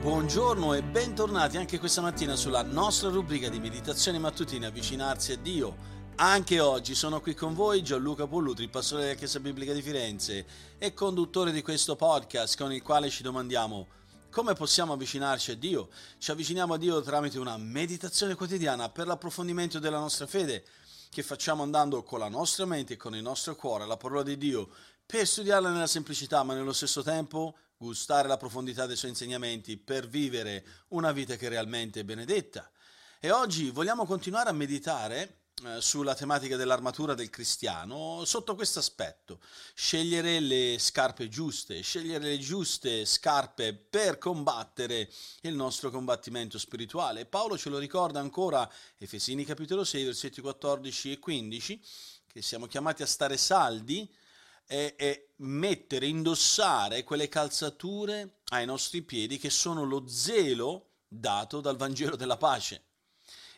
buongiorno e bentornati anche questa mattina sulla nostra rubrica di meditazione mattutina Avvicinarsi a Dio. Anche oggi sono qui con voi Gianluca Pollutri, pastore della Chiesa Biblica di Firenze e conduttore di questo podcast con il quale ci domandiamo come possiamo avvicinarci a Dio. Ci avviciniamo a Dio tramite una meditazione quotidiana per l'approfondimento della nostra fede che facciamo andando con la nostra mente e con il nostro cuore alla parola di Dio per studiarla nella semplicità ma nello stesso tempo gustare la profondità dei suoi insegnamenti per vivere una vita che realmente è benedetta. E oggi vogliamo continuare a meditare eh, sulla tematica dell'armatura del cristiano sotto questo aspetto. Scegliere le scarpe giuste, scegliere le giuste scarpe per combattere il nostro combattimento spirituale. Paolo ce lo ricorda ancora, Efesini capitolo 6, versetti 14 e 15, che siamo chiamati a stare saldi è, è mettere, indossare quelle calzature ai nostri piedi che sono lo zelo dato dal Vangelo della pace.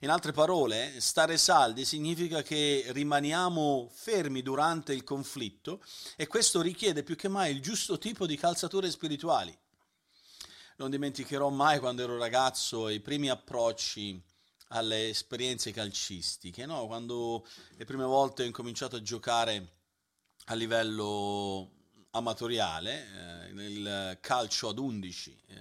In altre parole, stare saldi significa che rimaniamo fermi durante il conflitto e questo richiede più che mai il giusto tipo di calzature spirituali. Non dimenticherò mai quando ero ragazzo i primi approcci alle esperienze calcistiche, no? quando le prime volte ho incominciato a giocare a livello amatoriale, eh, nel calcio ad 11 eh,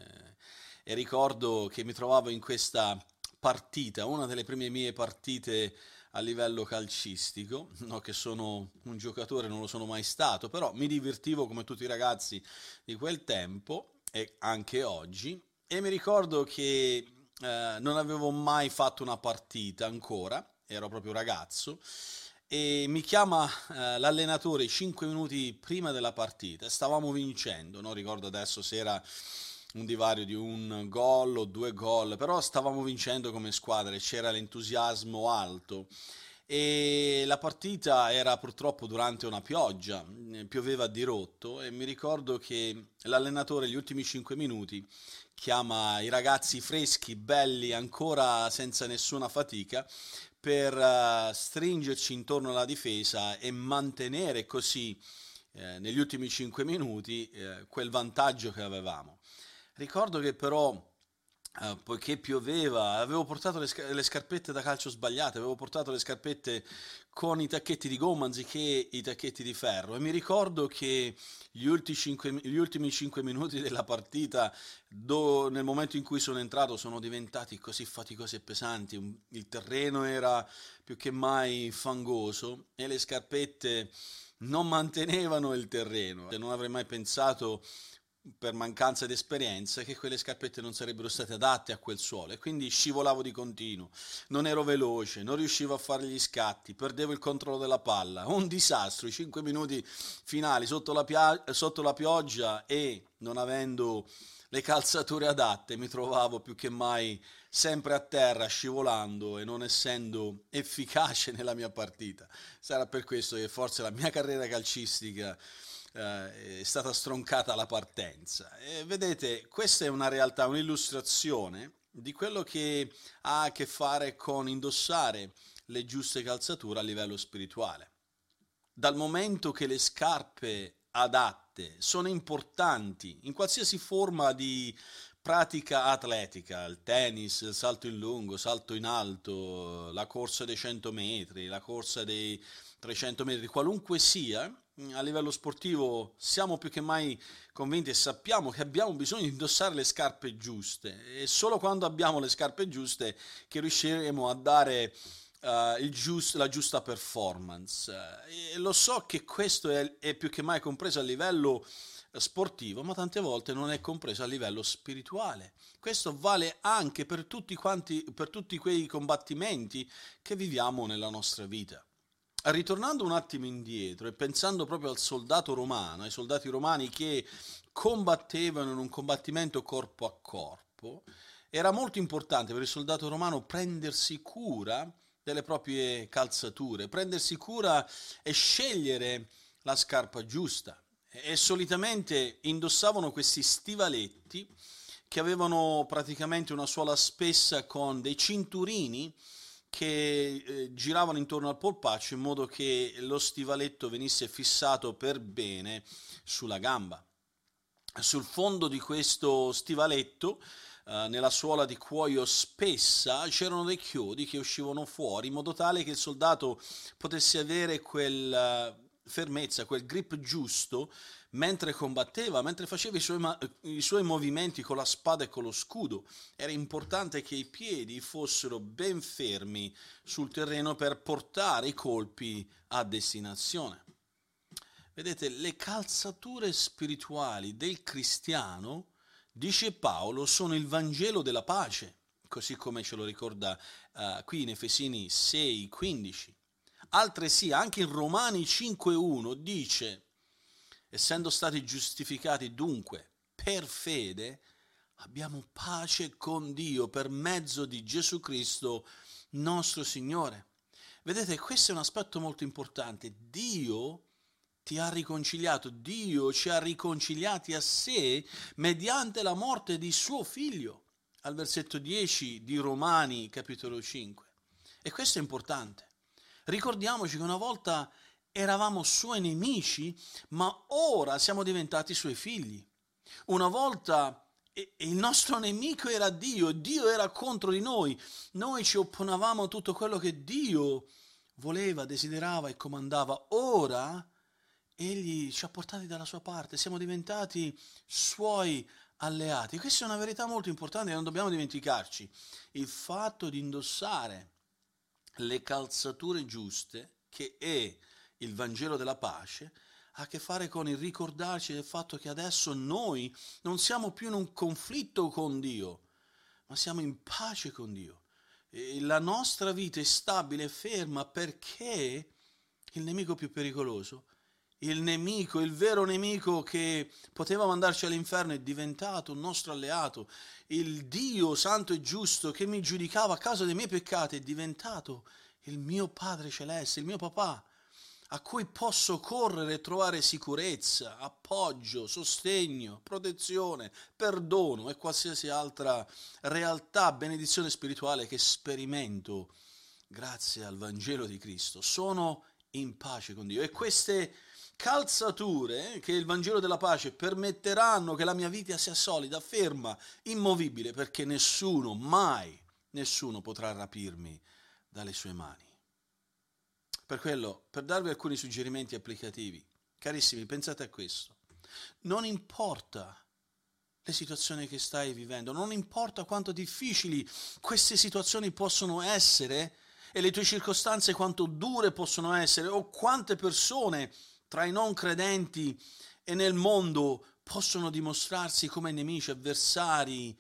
e ricordo che mi trovavo in questa partita, una delle prime mie partite a livello calcistico, no che sono un giocatore, non lo sono mai stato, però mi divertivo come tutti i ragazzi di quel tempo e anche oggi. E mi ricordo che eh, non avevo mai fatto una partita ancora, ero proprio ragazzo e mi chiama eh, l'allenatore 5 minuti prima della partita, stavamo vincendo, non ricordo adesso se era un divario di un gol o due gol, però stavamo vincendo come squadra e c'era l'entusiasmo alto. E la partita era purtroppo durante una pioggia, pioveva di rotto e mi ricordo che l'allenatore gli ultimi 5 minuti chiama i ragazzi freschi, belli, ancora senza nessuna fatica, per uh, stringerci intorno alla difesa e mantenere così eh, negli ultimi 5 minuti eh, quel vantaggio che avevamo. Ricordo che però Uh, poiché pioveva, avevo portato le, sca- le, scarpette da calcio sbagliate, avevo portato le scarpette con i tacchetti di gomma anziché i tacchetti di ferro. E mi ricordo che gli, ultimi 5, gli ultimi 5 minuti della partita, do, nel momento in cui sono entrato, sono diventati così faticosi e pesanti, il terreno era più che mai fangoso e le scarpette non mantenevano il terreno, non avrei mai pensato per mancanza di esperienza che quelle scarpette non sarebbero state adatte a quel suolo. E quindi scivolavo di continuo, non ero veloce, non riuscivo a fare gli scatti, perdevo il controllo della palla, un disastro, i 5 minuti finali sotto la, pia- sotto la pioggia e non avendo le calzature adatte mi trovavo più che mai sempre a terra scivolando e non essendo efficace nella mia partita. Sarà per questo che forse la mia carriera calcistica eh, è stata stroncata la partenza. E vedete, questa è una realtà, un'illustrazione di quello che ha a che fare con indossare le giuste calzature a livello spirituale. Dal momento che le scarpe adatte sono importanti in qualsiasi forma di pratica atletica, il tennis, il salto in lungo, salto in alto, la corsa dei 100 metri, la corsa dei 300 metri, qualunque sia, a livello sportivo siamo più che mai convinti e sappiamo che abbiamo bisogno di indossare le scarpe giuste e solo quando abbiamo le scarpe giuste che riusciremo a dare uh, giust, la giusta performance. E lo so che questo è, è più che mai compreso a livello sportivo, ma tante volte non è compreso a livello spirituale. Questo vale anche per tutti, quanti, per tutti quei combattimenti che viviamo nella nostra vita. Ritornando un attimo indietro e pensando proprio al soldato romano, ai soldati romani che combattevano in un combattimento corpo a corpo, era molto importante per il soldato romano prendersi cura delle proprie calzature, prendersi cura e scegliere la scarpa giusta. E solitamente indossavano questi stivaletti che avevano praticamente una suola spessa con dei cinturini che eh, giravano intorno al polpaccio in modo che lo stivaletto venisse fissato per bene sulla gamba. Sul fondo di questo stivaletto eh, nella suola di cuoio spessa c'erano dei chiodi che uscivano fuori in modo tale che il soldato potesse avere quella fermezza, quel grip giusto mentre combatteva, mentre faceva i suoi, i suoi, movimenti con la spada e con lo scudo. Era importante che i piedi fossero ben fermi sul terreno per portare i colpi a destinazione. Vedete, le calzature spirituali del cristiano, dice Paolo, sono il Vangelo della pace, così come ce lo ricorda uh, qui in Efesini 6, 15. Altresì, anche in Romani 5.1 dice, essendo stati giustificati dunque per fede, abbiamo pace con Dio per mezzo di Gesù Cristo, nostro Signore. Vedete, questo è un aspetto molto importante. Dio ti ha riconciliato, Dio ci ha riconciliati a sé mediante la morte di suo figlio, al versetto 10 di Romani capitolo 5. E questo è importante. Ricordiamoci che una volta eravamo suoi nemici, ma ora siamo diventati suoi figli. Una volta il nostro nemico era Dio, Dio era contro di noi, noi ci opponevamo a tutto quello che Dio voleva, desiderava e comandava. Ora Egli ci ha portati dalla sua parte, siamo diventati suoi alleati. Questa è una verità molto importante non dobbiamo dimenticarci. Il fatto di indossare le calzature giuste, che è il Vangelo della pace, ha a che fare con il ricordarci del fatto che adesso noi non siamo più in un conflitto con Dio, ma siamo in pace con Dio. E la nostra vita è stabile e ferma perché il nemico più pericoloso il nemico, il vero nemico che poteva mandarci all'inferno è diventato un nostro alleato. Il Dio santo e giusto che mi giudicava a causa dei miei peccati è diventato il mio Padre celeste, il mio papà, a cui posso correre e trovare sicurezza, appoggio, sostegno, protezione, perdono e qualsiasi altra realtà, benedizione spirituale che sperimento grazie al Vangelo di Cristo. Sono in pace con Dio e queste calzature che il Vangelo della pace permetteranno che la mia vita sia solida, ferma, immovibile, perché nessuno, mai nessuno potrà rapirmi dalle sue mani. Per quello, per darvi alcuni suggerimenti applicativi, carissimi, pensate a questo. Non importa le situazioni che stai vivendo, non importa quanto difficili queste situazioni possono essere e le tue circostanze quanto dure possono essere o quante persone tra i non credenti e nel mondo possono dimostrarsi come nemici, avversari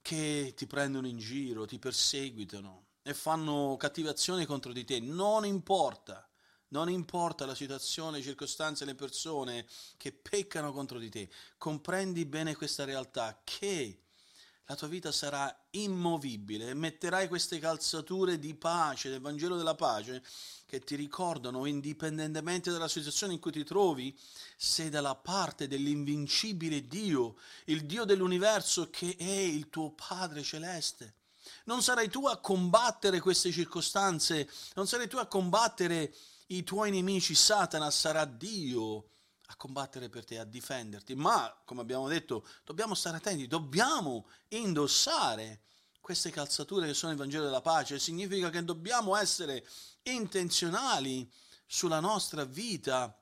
che ti prendono in giro, ti perseguitano e fanno cattivazione contro di te. Non importa, non importa la situazione, le circostanze, le persone che peccano contro di te. Comprendi bene questa realtà che la tua vita sarà immovibile metterai queste calzature di pace, del Vangelo della pace, che ti ricordano, indipendentemente dalla situazione in cui ti trovi, sei dalla parte dell'invincibile Dio, il Dio dell'universo che è il tuo Padre celeste. Non sarai tu a combattere queste circostanze, non sarai tu a combattere i tuoi nemici, Satana sarà Dio a combattere per te, a difenderti, ma come abbiamo detto dobbiamo stare attenti, dobbiamo indossare queste calzature che sono il Vangelo della pace, significa che dobbiamo essere intenzionali sulla nostra vita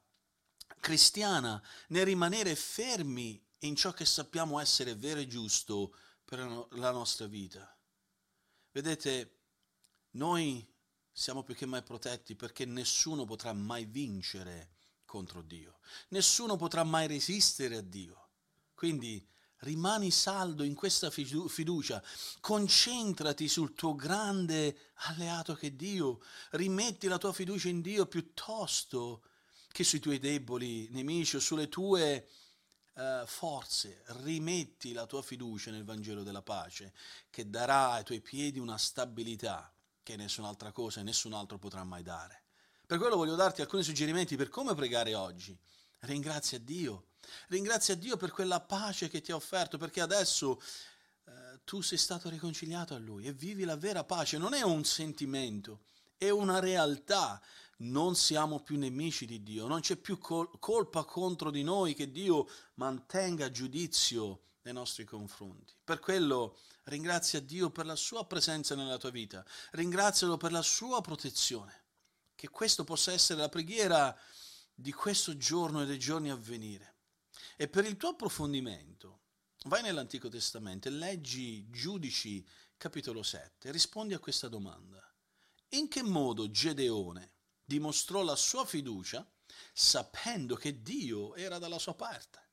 cristiana, nel rimanere fermi in ciò che sappiamo essere vero e giusto per la nostra vita. Vedete, noi siamo più che mai protetti perché nessuno potrà mai vincere contro Dio. Nessuno potrà mai resistere a Dio. Quindi rimani saldo in questa fiducia, concentrati sul tuo grande alleato che è Dio, rimetti la tua fiducia in Dio piuttosto che sui tuoi deboli nemici o sulle tue uh, forze, rimetti la tua fiducia nel Vangelo della pace che darà ai tuoi piedi una stabilità che nessun'altra cosa e nessun altro potrà mai dare. Per quello voglio darti alcuni suggerimenti per come pregare oggi. Ringrazia Dio. Ringrazia Dio per quella pace che ti ha offerto, perché adesso eh, tu sei stato riconciliato a Lui e vivi la vera pace. Non è un sentimento, è una realtà. Non siamo più nemici di Dio, non c'è più col- colpa contro di noi che Dio mantenga giudizio nei nostri confronti. Per quello ringrazia Dio per la sua presenza nella tua vita, ringrazialo per la sua protezione. Che questo possa essere la preghiera di questo giorno e dei giorni a venire. E per il tuo approfondimento, vai nell'Antico Testamento e leggi Giudici capitolo 7 e rispondi a questa domanda. In che modo Gedeone dimostrò la sua fiducia sapendo che Dio era dalla sua parte?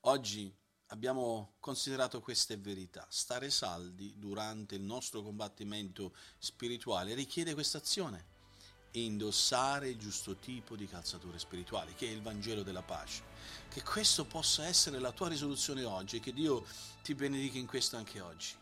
Oggi abbiamo considerato queste verità. Stare saldi durante il nostro combattimento spirituale richiede questa azione. Indossare il giusto tipo di calzature spirituali, che è il Vangelo della pace. Che questo possa essere la tua risoluzione oggi e che Dio ti benedica in questo anche oggi.